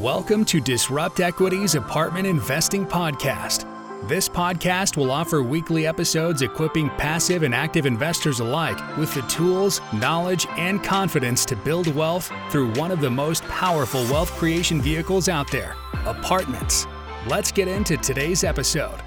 Welcome to Disrupt Equity's Apartment Investing Podcast. This podcast will offer weekly episodes equipping passive and active investors alike with the tools, knowledge, and confidence to build wealth through one of the most powerful wealth creation vehicles out there apartments. Let's get into today's episode.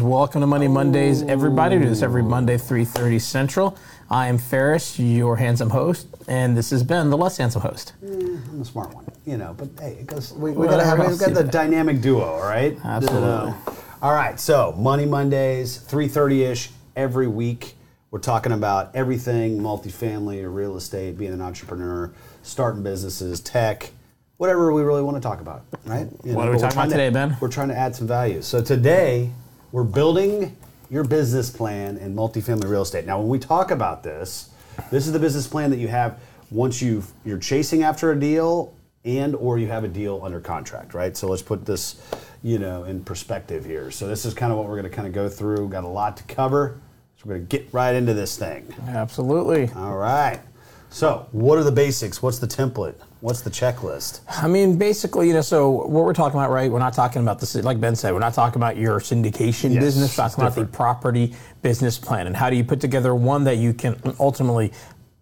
Welcome to Money Mondays, everybody. We do this every Monday, 3.30 Central. I am Ferris, your handsome host, and this is Ben, the less handsome host. Eh, I'm a smart one, you know. But hey, because we, we gotta have we've got the dynamic duo, all right? Absolutely. Know. Uh, all right. So Money Mondays, 3:30 ish every week. We're talking about everything multifamily or real estate, being an entrepreneur, starting businesses, tech, whatever we really want to talk about, right? You What are we talking about to- today, Ben? We're trying to add some value. So today we're building your business plan in multifamily real estate. Now, when we talk about this, this is the business plan that you have once you you're chasing after a deal and or you have a deal under contract, right? So let's put this, you know, in perspective here. So this is kind of what we're going to kind of go through. Got a lot to cover. So we're going to get right into this thing. Absolutely. All right. So, what are the basics? What's the template? What's the checklist? I mean, basically, you know, so what we're talking about, right? We're not talking about this, like Ben said, we're not talking about your syndication Yes, business. We're talking about the property business plan and how do you put together one that you can ultimately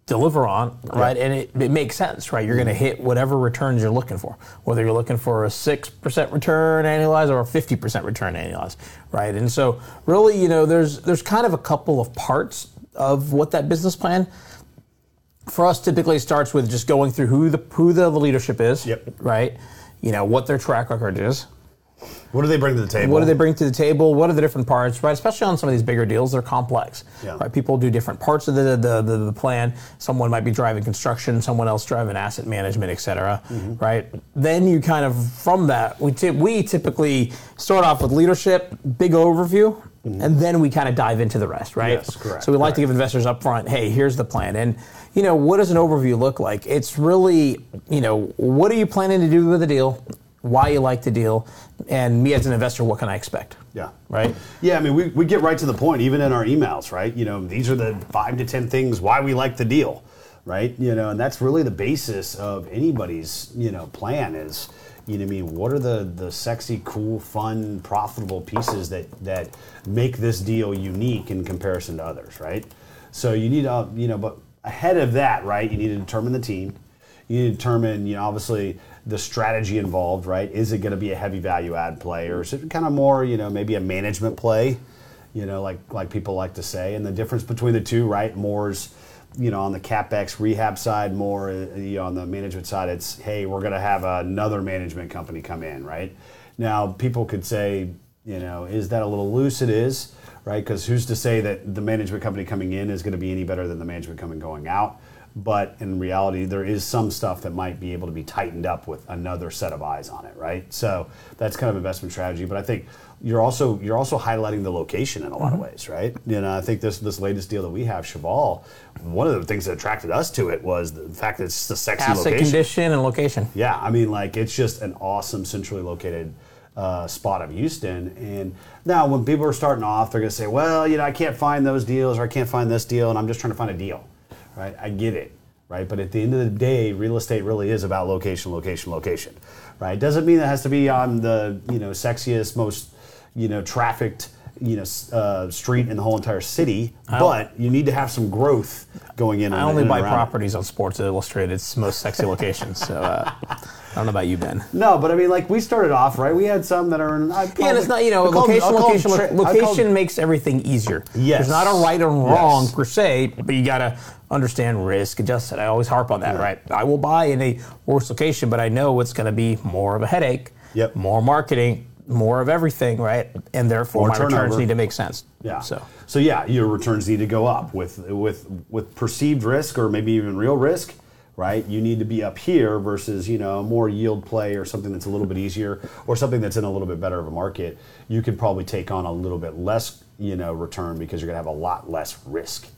deliver on, right? And it, it makes sense, right? You're going to mm-hmm. hit whatever returns you're looking for, whether you're looking for a 6% return annualized or a 50% return annualized, right? And so really, you know, there's there's kind of a couple of parts of what that business plan for us typically starts with just going through who the who the leadership is, Yep. right? You know what their track record is. What do they bring to the table? What do they bring to the table? What are the different parts, right? Especially on some of these bigger deals, they're complex. Yeah. Right? People do different parts of the, the, the, the plan. Someone might be driving construction, someone else driving asset management, et cetera, Mm-hmm. right? Then you kind of, from that, we, ty- we typically start off with leadership, big overview, and then we kind of dive into the rest, right? Mm-hmm. Yes, correct, So we like to give investors up front, hey, here's the plan. And, you know, what does an overview look like? It's really, you know, what are you planning to do with the deal? Why you like the deal? And me as an investor, what can I expect? Yeah. Right? Yeah, I mean, we, we get right to the point, even in our emails, right? You know, these are the five to 10 things why we like the deal, right? You know, and that's really the basis of anybody's, you know, plan is, you know what I mean, what are the, the sexy, cool, fun, profitable pieces that, that make this deal unique in comparison to others, right? So you need to, you know, but ahead of that, right, you need to determine the team. You need to determine, you know, obviously the strategy involved, right? Is it going to be a heavy value add play or is it kind of more, you know, maybe a management play, you know, like like people like to say. And the difference between the two, right? More's, you know, on the capex rehab side, more uh, you know, on the management side, it's hey, we're going to have another management company come in, right? Now, people could say, you know, is that a little loose? It is, right? Because who's to say that the management company coming in is going to be any better than the management company going out? But in reality, there is some stuff that might be able to be tightened up with another set of eyes on it, right? So that's kind of investment strategy. But I think you're also you're also highlighting the location in a lot of ways, right? You know, I think this this latest deal that we have, Cheval, one of the things that attracted us to it was the fact that it's a sexy Asset location. condition and location. Yeah, I mean, like it's just an awesome centrally located uh, spot of Houston. And now, when people are starting off, they're going to say, "Well, you know, I can't find those deals, or I can't find this deal, and I'm just trying to find a deal." Right? I get it. Right? But at the end of the day, real estate really is about location, location, location. Right? Doesn't mean it has to be on the you know sexiest, most you know trafficked you know uh, street in the whole entire city. But you need to have some growth going in. I and- only and buy around properties on Sports Illustrated's most sexy locations. So uh, I don't know about you, Ben. No, but I mean, like we started off right. We had some that are in. I'd Yeah, and it's not you know I'll call them- location, them location, tra- lo- location them- makes everything easier. Yes. There's not a right or wrong Yes. per se, but you gotta understand risk adjusted. I always harp on that, right? I will buy in a worse location, but I know it's going to be more of a headache. Yep. More marketing, more of everything, right? And therefore, More my returns turnover. need to make sense. Yeah. So. so yeah, your returns need to go up with with with perceived risk or maybe even real risk, right? You need to be up here versus you know more yield play or something that's a little bit easier or something that's in a little bit better of a market. You can probably take on a little bit less you know return because you're gonna have a lot less risk,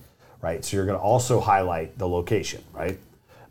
right? So you're gonna also highlight the location, right?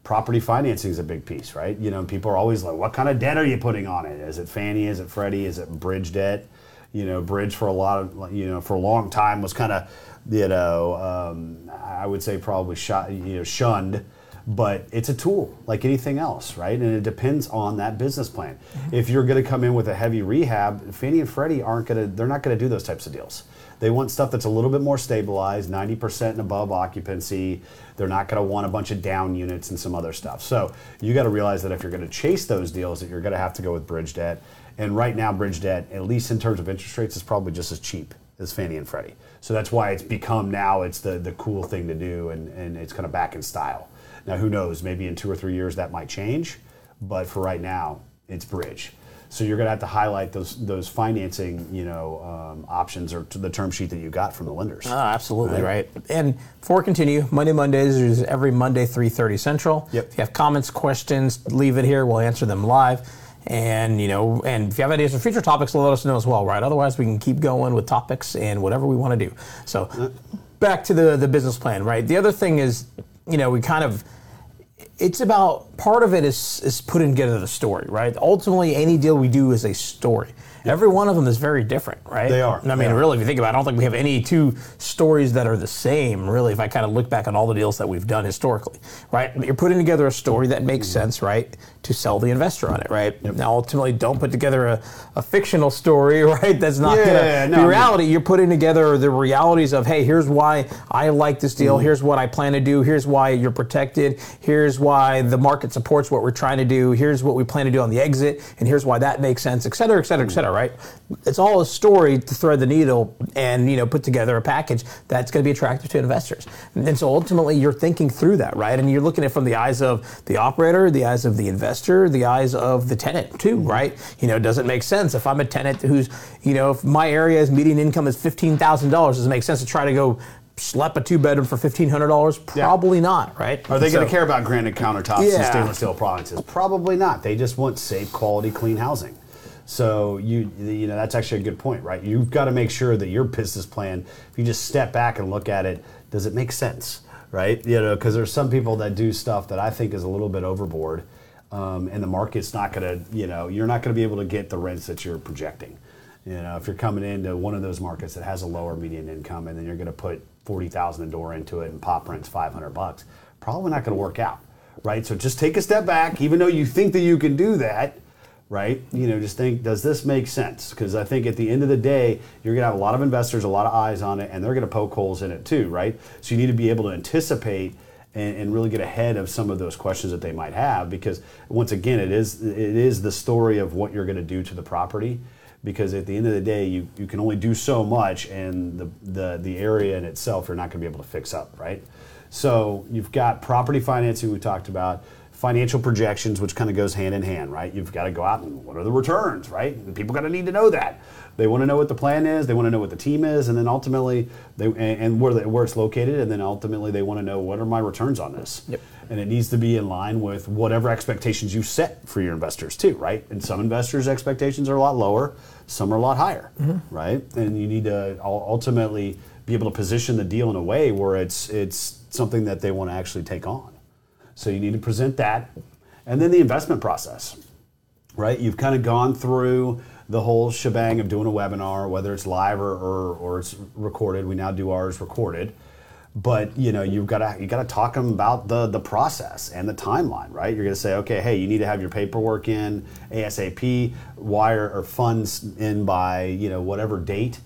Property financing is a big piece, right? You know, people are always like, "What kind of debt are you putting on it? Is it Fannie? Is it Freddie? Is it bridge debt?" you know, bridge for a lot of, you know, for a long time was kind of, you know, um, I would say probably shot, you know, shunned but it's a tool like anything else, right? And it depends on that business plan. Mm-hmm. If you're going to come in with a heavy rehab, Fannie and Freddie aren't going to, they're not going to do those types of deals. They want stuff that's a little bit more stabilized, 90% and above occupancy. They're not going to want a bunch of down units and some other stuff. So you got to realize that if you're going to chase those deals, that you're going to have to go with bridge debt. And right now, bridge debt, at least in terms of interest rates, is probably just as cheap as Fannie and Freddie. So that's why it's become now it's the the cool thing to do, and, and it's kind of back in style. Now, who knows? Maybe in two or three years that might change, but for right now, it's bridge. So you're going to have to highlight those those financing, you know, um, options or the term sheet that you got from the lenders. Oh, absolutely right. right. And for continue, Monday Mondays is every Monday 3:30 Central. Yep. If you have comments, questions, leave it here. We'll answer them live. And you know, and if you have ideas for future topics, let us know as well, right? Otherwise, we can keep going with topics and whatever we want to do. So, back to the the business plan, right? The other thing is, you know, we kind of it's about part of it is is putting together the story, right? Ultimately, any deal we do is a story. Every one of them is very different, right? They are. I mean, Yeah. really, if you think about it, I don't think we have any two stories that are the same, really, if I kind of look back on all the deals that we've done historically, right? You're putting together a story that makes sense, right, to sell the investor on it, right? Now, ultimately, don't put together a, a fictional story, right, that's not Yeah, going no, to I be mean- reality. You're putting together the realities of, hey, here's why I like this Mm-hmm. deal, here's what I plan to do, here's why you're protected, here's why the market supports what we're trying to do, here's what we plan to do on the exit, and here's why that makes sense, et cetera, et cetera, et cetera, right? It's all a story to thread the needle and you know put together a package that's going to be attractive to investors. And so ultimately, you're thinking through that, right? And you're looking at it from the eyes of the operator, the eyes of the investor, the eyes of the tenant too, mm-hmm. right? You know, does it make sense if I'm a tenant who's you know if my area's median income is fifteen thousand dollars, does it make sense to try to go slap a two bedroom for fifteen hundred dollars? Probably not, right? Are they going to care about granite countertops and stainless steel appliances? Probably not. They just want safe, quality, clean housing. So you you know that's actually a good point, right? You've got to make sure that your business plan, if you just step back and look at it, does it make sense, right? You know, because there's some people that do stuff that I think is a little bit overboard, um, and the market's not to, you know, you're not to be able to get the rents that you're projecting. You know, if you're coming into one of those markets that has a lower median income, and then you're to put forty thousand a door into it, and pop rent's five hundred bucks, probably not to work out, right? So just take a step back, even though you think that you can do that, right? You know, just think, does this make sense? Because I think at the end of the day, you're going to have a lot of investors, a lot of eyes on it, and they're going to poke holes in it too, right? So you need to be able to anticipate and, and really get ahead of some of those questions that they might have because once again it is it is the story of what you're going to do to the property because at the end of the day you, you can only do so much and the, the the area in itself you're not going to be able to fix up right so you've got property financing we talked about financial projections which kind of goes hand in hand right? You've got to go out and what are the returns right? And people got to need to know that. They want to know what the plan is they want to know what the team is and then ultimately they and, and where, the, where it's located and then ultimately they want to know what are my returns on this. Yep. and it needs to be in line with whatever expectations you set for your investors too right? And some investors expectations are a lot lower some are a lot higher mm-hmm. right? And you need to ultimately be able to position the deal in a way where it's it's something that they want to actually take on so you need to present that and then the investment process right? You've kind of gone through the whole shebang of doing a webinar, whether it's live or, or, or it's recorded. We now do ours recorded. But you know, you've got to you got to talk them about the the process and the timeline, right? You're going to say, okay, hey, you need to have your paperwork in ASAP, wire or funds in by you know whatever date,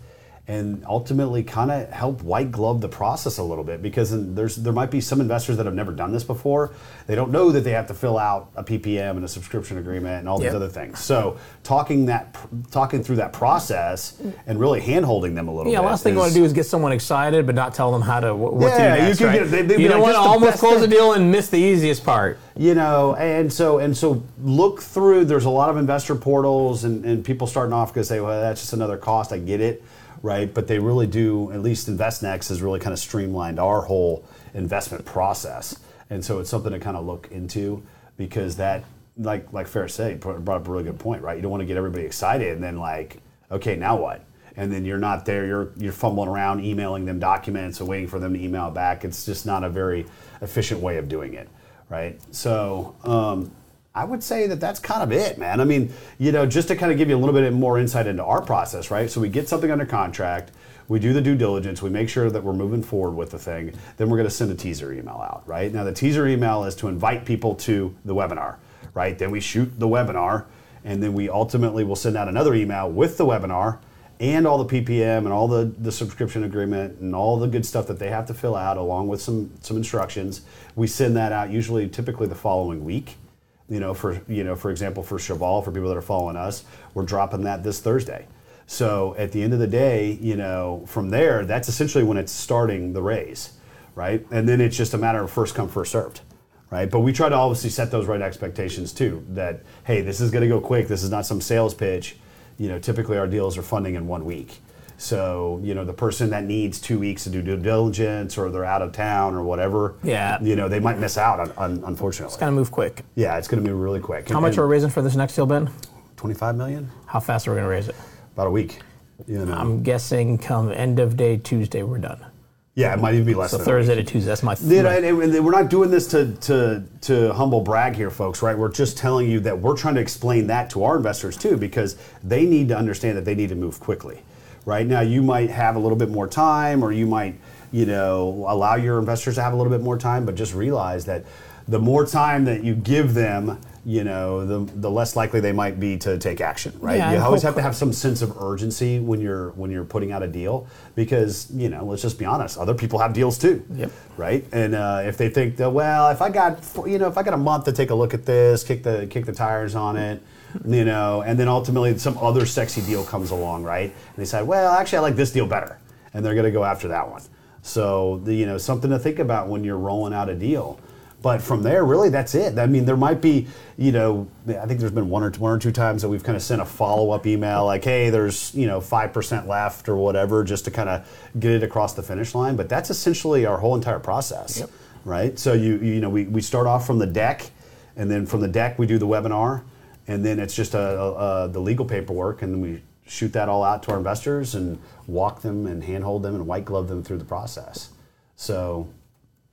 and ultimately kind of help white glove the process a little bit because there's there might be some investors that have never done this before. They don't know that they have to fill out a PPM and a subscription agreement and all these Yep. other things. So talking that talking through that process and really hand holding them a little bit. Yeah, bit. last thing you want to do is get someone excited, but not tell them how to what Yeah, to do you next. can right? get- they- you don't like, want to almost close a thing." deal and miss the easiest part. you know and so and so look through there's a lot of investor portals and, and people starting off because say well that's just another cost i get it right? But they really do at least investnext has really kind of streamlined our whole investment process. And so it's something to kind of look into because that like like Ferris said brought up a really good point right? You don't want to get everybody excited and then like okay now what? And then you're not there you're you're fumbling around emailing them documents and waiting for them to email back. It's just not a very efficient way of doing it right? So um, I would say that that's kind of it, man. I mean, you know, just to kind of give you a little bit more insight into our process, right? So we get something under contract, we do the due diligence, we make sure that we're moving forward with the thing, then we're going to send a teaser email out, right? Now, the teaser email is to invite people to the webinar, right? Then we shoot the webinar, and then we ultimately will send out another email with the webinar and all the PPM and all the, the subscription agreement and all the good stuff that they have to fill out along with some some instructions. We send that out usually typically the following week. You know, for you know, for example, for Cheval, for people that are following us, we're dropping that this Thursday. So at the end of the day, you know, from there, that's essentially when it's starting the raise, right? And then it's just a matter of first come, first served, right? But we try to obviously set those right expectations too. That hey, this is going to go quick. This is not some sales pitch. You know, typically our deals are funding in one week. So you know, the person that needs two weeks to do due diligence, or they're out of town, or whatever, Yeah. you know, they might miss out. On, on, unfortunately, Kind of move quick. yeah, it's going to move really quick. How much are we raising for this next deal, Ben? Twenty-five million? How fast are we going to raise it? About a week. You know, I'm guessing come end of day Tuesday we're done. yeah, it might even be less. So than. Thursday to Tuesday. That's my. You know, and, and we're not doing this to, to to humble brag here, folks. Right? We're just telling you that we're trying to explain that to our investors too, because they need to understand that they need to move quickly. Right now, you might have a little bit more time, or you might, you know, allow your investors to have a little bit more time, but just realize that the more time that you give them, you know, the, the less likely they might be to take action. Right? Yeah, you always have to have some sense of urgency when you're when you're putting out a deal, because you know, let's just be honest, other people have deals too Yep. right? And uh, if they think that, well, if I got, you know, if I got a month to take a look at this, kick the kick the tires on it, you know, and then ultimately some other sexy deal comes along, right? And they say, well, actually, I like this deal better, and they're going to go after that one. So, the, you know, something to think about when you're rolling out a deal. But from there, really, that's it. I mean, there might be, you know, I think there's been one or two, one or two times that we've kind of sent a follow up email like, hey, there's, you know, 5% left or whatever, just to kind of get it across the finish line. But that's essentially our whole entire process, Yep. right? So, you, you know, we, we start off from the deck, and then from the deck, we do the webinar, and then it's just a, a, a, the legal paperwork, and then we shoot that all out to our investors and walk them and handhold them and white glove them through the process. So,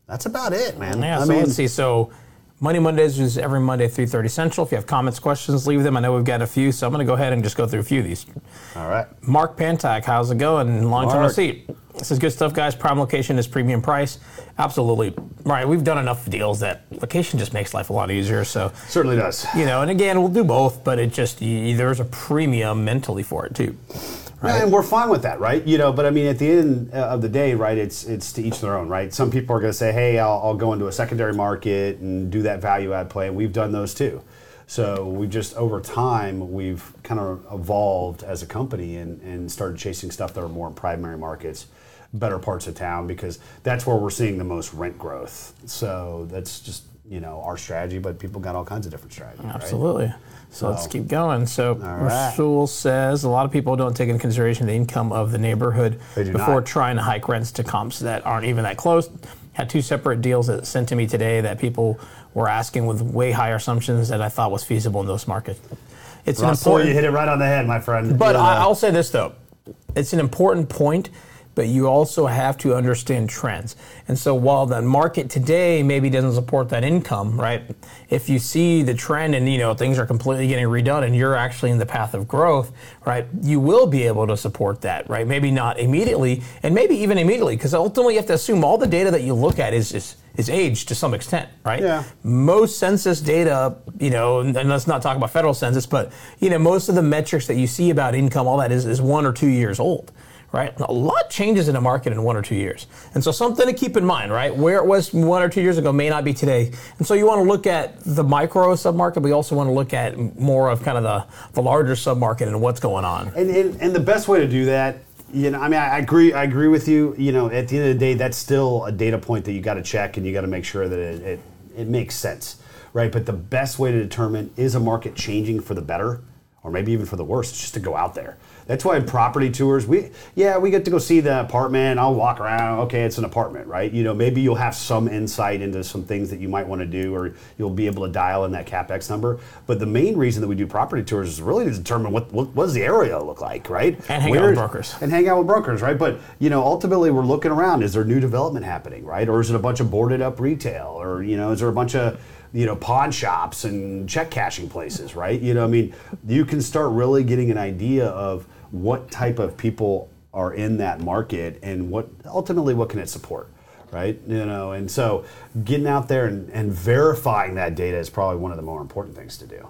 that's about it, man. Yeah, I so mean, let's see. So Money Mondays is every Monday, 3.30 Central. If you have comments, questions, leave them. I know we've got a few, so I'm going to go ahead and just go through a few of these. all right. Mark Pantak, how's it going? Long term Mark. receipt. This is good stuff, guys. Prime location is premium price. Absolutely. Right, we've done enough deals that location just makes life a lot easier. So, Certainly does. you know, and again, we'll do both, but it just, there's a premium mentally for it, too. Yeah, and we're fine with that, right? You know, but I mean, at the end uh, of the day, right? It's it's to each their own, right? Some people are going to say, "Hey, I'll, I'll go into a secondary market and do that value add play," and we've done those too. So we've just over time we've kind of evolved as a company and, and started chasing stuff that are more in primary markets, better parts of town because that's where we're seeing the most rent growth. So that's just you know our strategy, but people got all kinds of different strategies. right? Absolutely. So let's keep going. So right. Rasul says a lot of people don't take into consideration the income of the neighborhood before not. trying to hike rents to comps that aren't even that close. Had two separate deals that sent to me today that people were asking with way higher assumptions that I thought was feasible in those markets. It's an Russell, important you hit it right on the head, my friend. but I, I'll say this though, it's an important point. But you also have to understand trends. And so while the market today maybe doesn't support that income, right? If you see the trend and you know things are completely getting redone and you're actually in the path of growth, right? You will be able to support that, right? Maybe not immediately, and maybe even immediately, because ultimately you have to assume all the data that you look at is is, is aged to some extent, right? Yeah. most census data, you know, and and let's not talk about federal census, but you know, most of the metrics that you see about income, all that is, is one or two years old, right? A lot changes in a market in one or two years. And so something to keep in mind, right? Where it was one or two years ago may not be today. And so you want to look at the micro submarket, but you also want to look at more of kind of the, the larger submarket and what's going on. And, and, and the best way to do that, you know, I mean, I agree. I agree with you. You know, at the end of the day, that's still a data point that you got to check, and you got to make sure that it, it it makes sense, right? But the best way to determine is a market changing for the better, or maybe even for the worst, just to go out there. That's why in property tours, we yeah, we get to go see the apartment. I'll walk around. Okay, it's an apartment, right? You know, maybe you'll have some insight into some things that you might want to do, or you'll be able to dial in that capex number. But the main reason that we do property tours is really to determine what what, what does the area look like, right? And hang out with brokers. and hang out with brokers, right? But you know, ultimately, we're looking around. Is there new development happening, right? Or is it a bunch of boarded up retail, or you know, is there a bunch of you know pawn shops and check cashing places, right? You know, I mean, you can start really getting an idea of what type of people are in that market and what ultimately what can it support right? You know and so getting out there and, and verifying that data is probably one of the more important things to do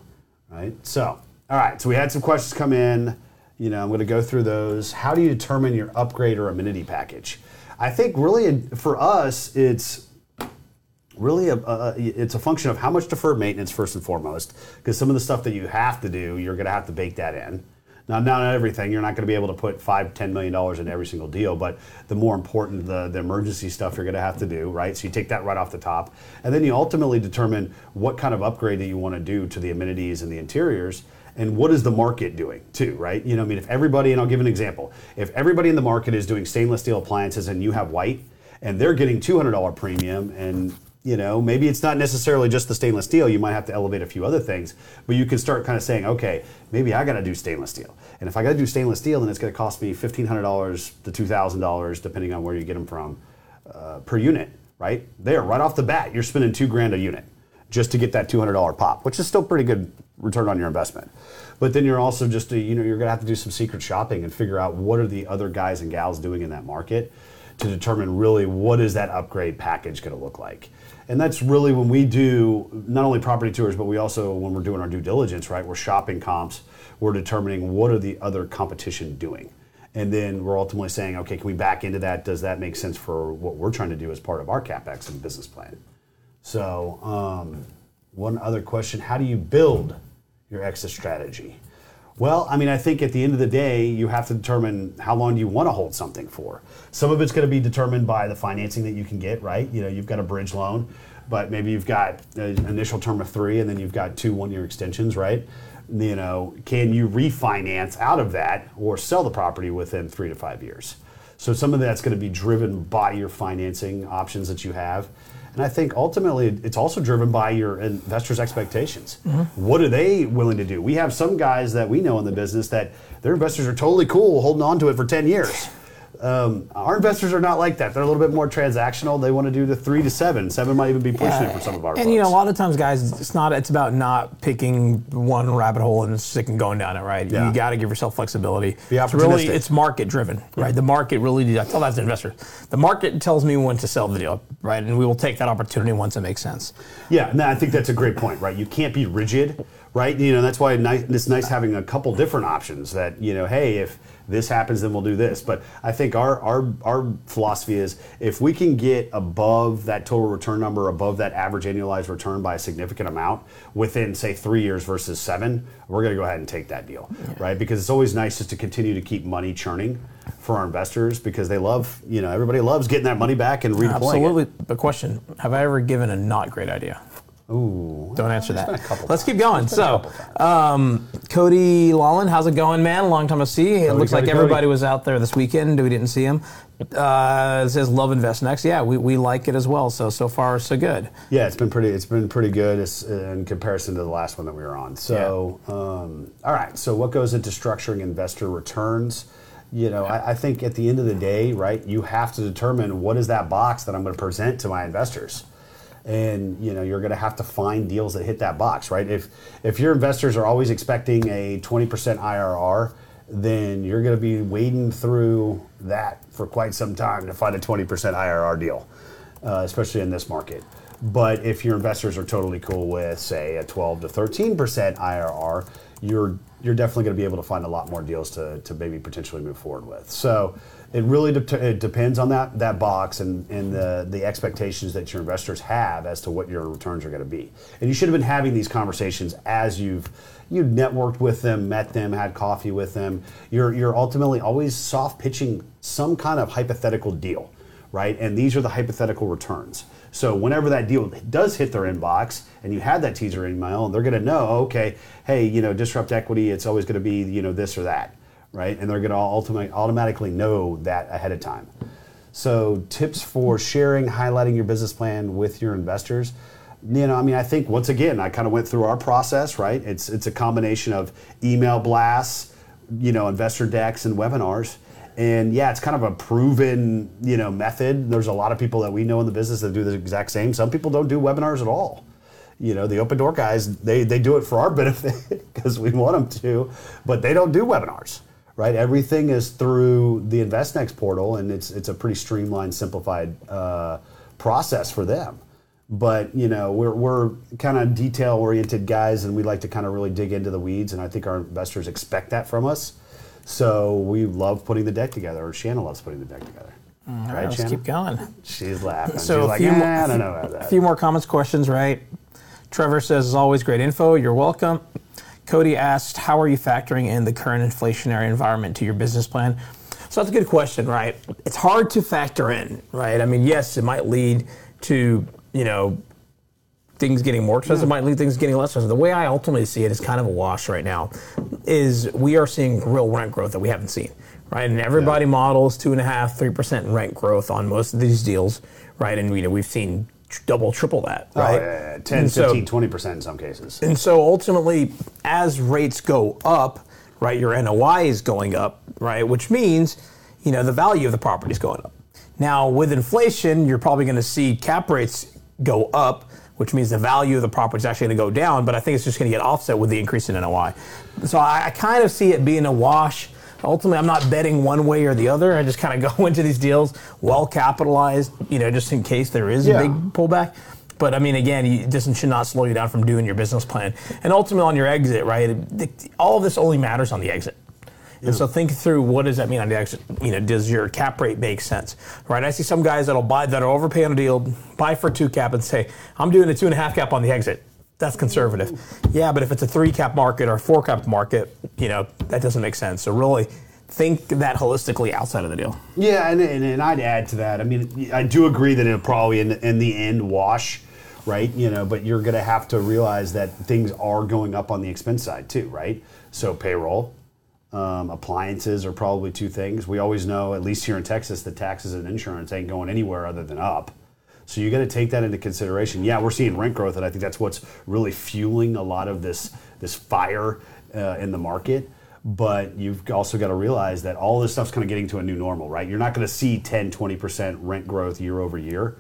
right? So all right so we had some questions come in. You know i'm going to go through those. How do you determine your upgrade or amenity package? I think really for us it's really a, it's a function of how much deferred maintenance first and foremost because some of the stuff that you have to do you're going to have to bake that in. Now not everything you're not going to be able to put five ten million dollars in every single deal but the more important the, the emergency stuff you're going to have to do right? So you take that right off the top. And then you ultimately determine what kind of upgrade that you want to do to the amenities and the interiors and what is the market doing too right? You know i mean if everybody and i'll give an example if everybody in the market is doing stainless steel appliances and you have white and they're getting $200 premium and you know maybe it's not necessarily just the stainless steel. You might have to elevate a few other things but you can start kind of saying okay maybe i got to do stainless steel. And if i got to do stainless steel then it's going to cost me $1500 to $2000 depending on where you get them from uh, per unit right? There right off the bat you're spending two grand a unit just to get that $200 pop which is still pretty good return on your investment. But then you're also just you know you're going to have to do some secret shopping and figure out what are the other guys and gals doing in that market to determine really what is that upgrade package going to look like and that's really when we do not only property tours, but we also, when we're doing our due diligence, right, we're shopping comps, we're determining what are the other competition doing. And then we're ultimately saying, okay, can we back into that? Does that make sense for what we're trying to do as part of our CapEx and business plan? So, um, one other question How do you build your exit strategy? Well, I mean, I think at the end of the day, you have to determine how long do you want to hold something for. Some of it's going to be determined by the financing that you can get, right? You know, you've got a bridge loan, but maybe you've got an initial term of three, and then you've got two one-year extensions, right? You know, can you refinance out of that or sell the property within three to five years? So some of that's going to be driven by your financing options that you have. And I think ultimately it's also driven by your investors' expectations. Mm-hmm. What are they willing to do? We have some guys that we know in the business that their investors are totally cool holding on to it for 10 years. Um, our investors are not like that. They're a little bit more transactional. They want to do the three to seven. Seven might even be pushing yeah. it for some of our. And folks. you know, a lot of times, guys, it's not. It's about not picking one rabbit hole and sticking going down it. Right. Yeah. You got to give yourself flexibility. Be it's really it's market driven. Right. The market really. I tell that to investors. The market tells me when to sell the deal. Right. And we will take that opportunity once it makes sense. Yeah. And I think that's a great point. Right. You can't be rigid. Right. You know, that's why it's nice having a couple different options. That you know, hey, if this happens, then we'll do this. But I think our, our, our philosophy is if we can get above that total return number, above that average annualized return by a significant amount within, say, three years versus seven, we're going to go ahead and take that deal, yeah. right? Because it's always nice just to continue to keep money churning for our investors because they love, you know, everybody loves getting that money back and redeploying Absolutely. it. The question, have I ever given a not great idea? Ooh. Don't answer that. Let's keep going. So, um, Cody Lawlin, how's it going, man? Long time to see. It Cody, looks Cody, like everybody Cody. was out there this weekend. We didn't see him. Uh, it says Love Invest Next. Yeah, we, we like it as well. So so far so good. Yeah, it's been pretty. It's been pretty good in comparison to the last one that we were on. So, yeah. um, all right. So what goes into structuring investor returns? You know, I, I think at the end of the day, right, you have to determine what is that box that I'm going to present to my investors and you know you're going to have to find deals that hit that box right? If if your investors are always expecting a 20% IRR then you're going to be wading through that for quite some time to find a 20% IRR deal uh, especially in this market. But if your investors are totally cool with say a 12 to 13% IRR you're you're definitely going to be able to find a lot more deals to, to maybe potentially move forward with. So it really de- it depends on that that box and, and the, the expectations that your investors have as to what your returns are going to be. And you should have been having these conversations as you've you networked with them, met them, had coffee with them. You're you're ultimately always soft pitching some kind of hypothetical deal, right? And these are the hypothetical returns. So whenever that deal does hit their inbox and you had that teaser email, they're going to know, okay, hey, you know, disrupt equity, it's always going to be, you know, this or that right? And they're going to ultimately automatically know that ahead of time. So, tips for sharing, highlighting your business plan with your investors. You know, I mean, I think once again, I kind of went through our process, right? It's it's a combination of email blasts, you know, investor decks and webinars. And yeah, it's kind of a proven, you know, method. There's a lot of people that we know in the business that do the exact same. Some people don't do webinars at all you know the open door guys they, they do it for our benefit because we want them to but they don't do webinars right? Everything is through the InvestNext portal, and it's it's a pretty streamlined, simplified uh, process for them. But you know, we're we're kind of detail oriented guys, and we like to kind of really dig into the weeds, and I think our investors expect that from us. So we love putting the deck together, or Shanna loves putting the deck together. All right, let's keep going. She's laughing. So She's a like, few eh, more- I don't know about A few more comments, questions, right? Trevor says, as always, great info. You're welcome. Cody asked, how are you factoring in the current inflationary environment to your business plan? So that's a good question, right? It's hard to factor in, right? I mean, yes, it might lead to, you know, things getting more expensive, it might lead to things getting less expensive. The way I ultimately see it is kind of a wash right now, is we are seeing real rent growth that we haven't seen, right? And everybody models two and a half, three percent rent growth on most of these deals, right? And you know we've seen tr- double, triple that, Oh, right? yeah, yeah, 10, And so- 15, 20% in some cases. and so ultimately, as rates go up, right, your NOI is going up, right, which means, you know, the value of the property is going up. Now, with inflation, you're probably going to see cap rates go up, which means the value of the property is actually going to go down, but I think it's just going to get offset with the increase in NOI. So I, I kind of see it being a wash. Ultimately, I'm not betting one way or the other. I just kind of go into these deals well capitalized, you know, just in case there is Yeah. a big pullback. But I mean, again, you, this should not slow you down from doing your business plan. And ultimately, on your exit, right? it- all of this only matters on the exit. And so think through what does that mean on the exit? You know, does your cap rate make sense? Right? I see some guys that'll buy that'll overpay on a deal, buy for two cap, and say, "I'm doing a two and a half cap on the exit." That's conservative. Yeah, but if it's a three cap market or four cap market, you know, that doesn't make sense. So really, think that holistically outside of the deal. Yeah, and, and, and I'd add to that. I mean, I do agree that it'll probably in, in the end wash, right? You know, but you're going to have to realize that things are going up on the expense side too, right? So payroll, um, appliances are probably two things. We always know, at least here in Texas, that taxes and insurance ain't going anywhere other than up. So you got to take that into consideration. Yeah, we're seeing rent growth, and I think that's what's really fueling a lot of this this fire uh, in the market. But you've also got to realize that all this stuff's kind of getting to a new normal, right? You're not going to see 10, 20% rent growth year over year,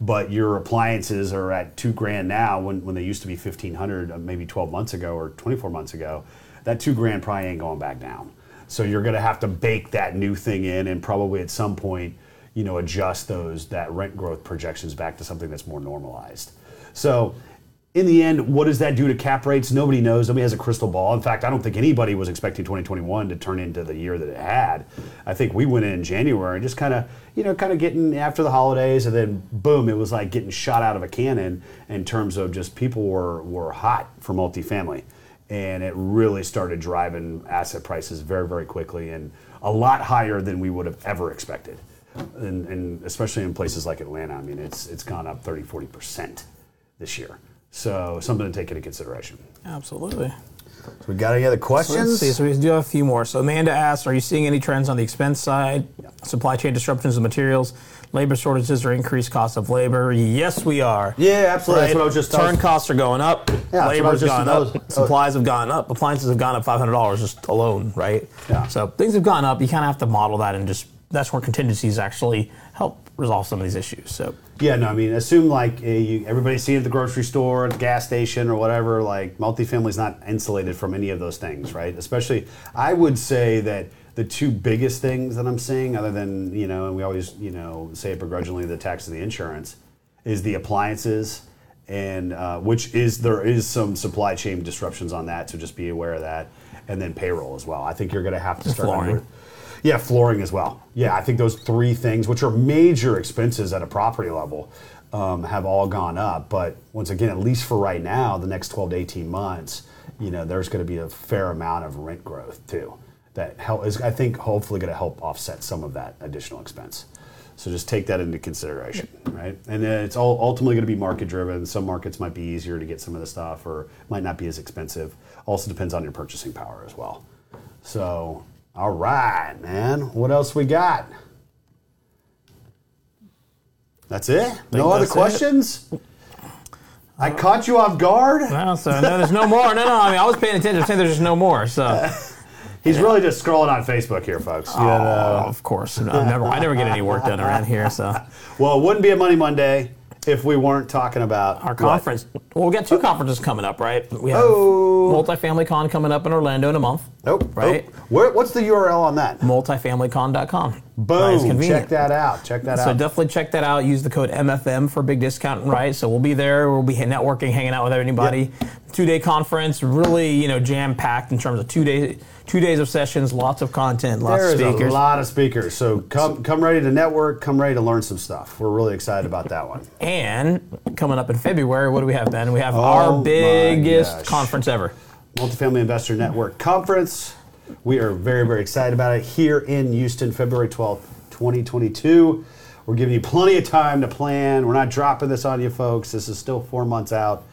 but your appliances are at two grand now when, when they used to be 1500 uh, maybe 12 months ago or 24 months ago. That two grand probably ain't going back down. So you're going to have to bake that new thing in and probably at some point, you know, adjust those that rent growth projections back to something that's more normalized. So in the end, what does that do to cap rates? Nobody knows. Nobody has a crystal ball. In fact, I don't think anybody was expecting 2021 to turn into the year that it had. I think we went in January and just kind of, you know, kind of getting after the holidays, and then boom, it was like getting shot out of a cannon in terms of just people were were hot for multifamily, and it really started driving asset prices very very quickly and a lot higher than we would have ever expected. And, and especially in places like Atlanta, I mean, it's it's gone up 30, 40 percent this year. So something to take into consideration. Absolutely. We got any other So questions? Let's see. So we do have a few more. So Amanda asks, are you seeing any trends on the expense side? Supply chain disruptions of materials, labor shortages, or increased cost of labor? Yes, we are. Yeah, absolutely. That's what I was just- Turn costs are going up. that's what I Labor's was just- gone up. was- supplies have gone up. Appliances have gone up five hundred dollars just alone, right? Yeah. So things have gone up. You kind of have to model that and just that's where contingencies actually help resolve some of these issues. So Yeah, no, I mean, assume like uh, you, everybody's seeing it at the grocery store, at the gas station, or whatever. Like, multifamily's not insulated from any of those things, right? Especially, I would say that the two biggest things that I'm seeing, other than you know, and we always you know say it begrudgingly, the tax and the insurance, is the appliances, and uh, which is there is some supply chain disruptions on that, so just be aware of that, and then payroll as well. I think you're going to have to start. Yeah, flooring as well. Yeah, I think those three things, which are major expenses at a property level, um, have all gone up. But once again, at least for right now, the next 12 to 18 months, you know, there's going to be a fair amount of rent growth too. That help is, I think, hopefully going to help offset some of that additional expense. So just take that into consideration, right? And then it's all ultimately going to be market driven. Some markets might be easier to get some of the stuff, or might not be as expensive. Also depends on your purchasing power as well. So, all right, man. What else we got? That's it? No other it. questions? I caught you off guard. well, so no, there's no more. No, no. I mean, I was paying attention. I'm saying there's just no more. So. He's really just scrolling on Facebook here, folks. You oh, know. Oh, of course. I never, I never get any work done around here. So Well, it wouldn't be a Money Monday if we weren't talking about Our what? conference. Well, we got two conferences coming up, right? We have Oh. Multifamily Con coming up in Orlando in a month. Nope. Right? Where, what's the URL on that? Multifamilycon.com. Boom. convenient. Check that out. Check that So out. So definitely check that out. Use the code MFM for a big discount, right? So we'll be there. We'll be networking, hanging out with anybody. Two day conference, really, you know, jam packed in terms of two days, two days of sessions, lots of content, lots There of is speakers. a lot of speakers. So come come ready to network. Come ready to learn some stuff. We're really excited about that one. And coming up in February, what do we have, Ben? We have Oh our biggest conference ever. Multifamily Investor Network Conference. We are very, very excited about it here in Houston, February 12th, 2022. We're giving you plenty of time to plan. We're not dropping this on you, folks. This is still four months out.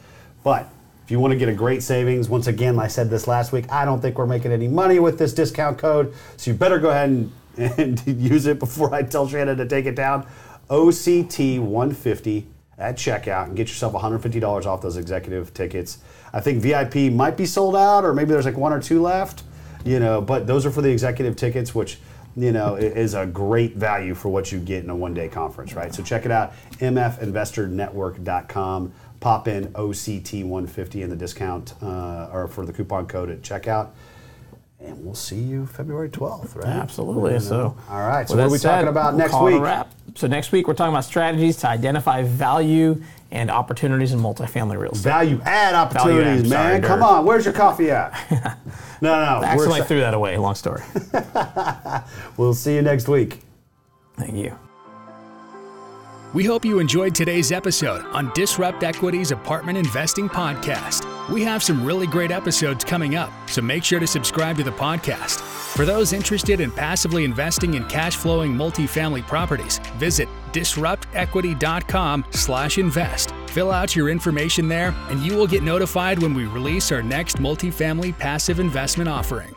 But if you want to get a great savings, once again, I said this last week, I don't think we're making any money with this discount code. So you better go ahead and, and use it before I tell Shannon to take it down. OCT 150 at checkout and get yourself $150 off those executive tickets. I think VIP might be sold out, or maybe there's like one or two left. You know, but those are for the executive tickets, which you know is a great value for what you get in a one-day conference, right? So check it out, mfinvestornetwork.com. Pop in OCT 150 in the discount uh, or for the coupon code at checkout. And we'll see you February 12th, right? Absolutely. So, All right. So what are we said, talking about we'll next week? wrap. So next week we're talking about strategies to identify value and opportunities in multifamily real estate. Value add opportunities, add, sorry, man. Come on, where's your coffee at? no, no. I we're accidentally threw that away. Long story. we'll see you next week. Thank you. We hope you enjoyed today's episode on Disrupt Equity's Apartment Investing Podcast. We have some really great episodes coming up, so make sure to subscribe to the podcast. For those interested in passively investing in cash flowing multifamily properties, visit disruptequity.com/invest. Fill out your information there, and you will get notified when we release our next multifamily passive investment offering.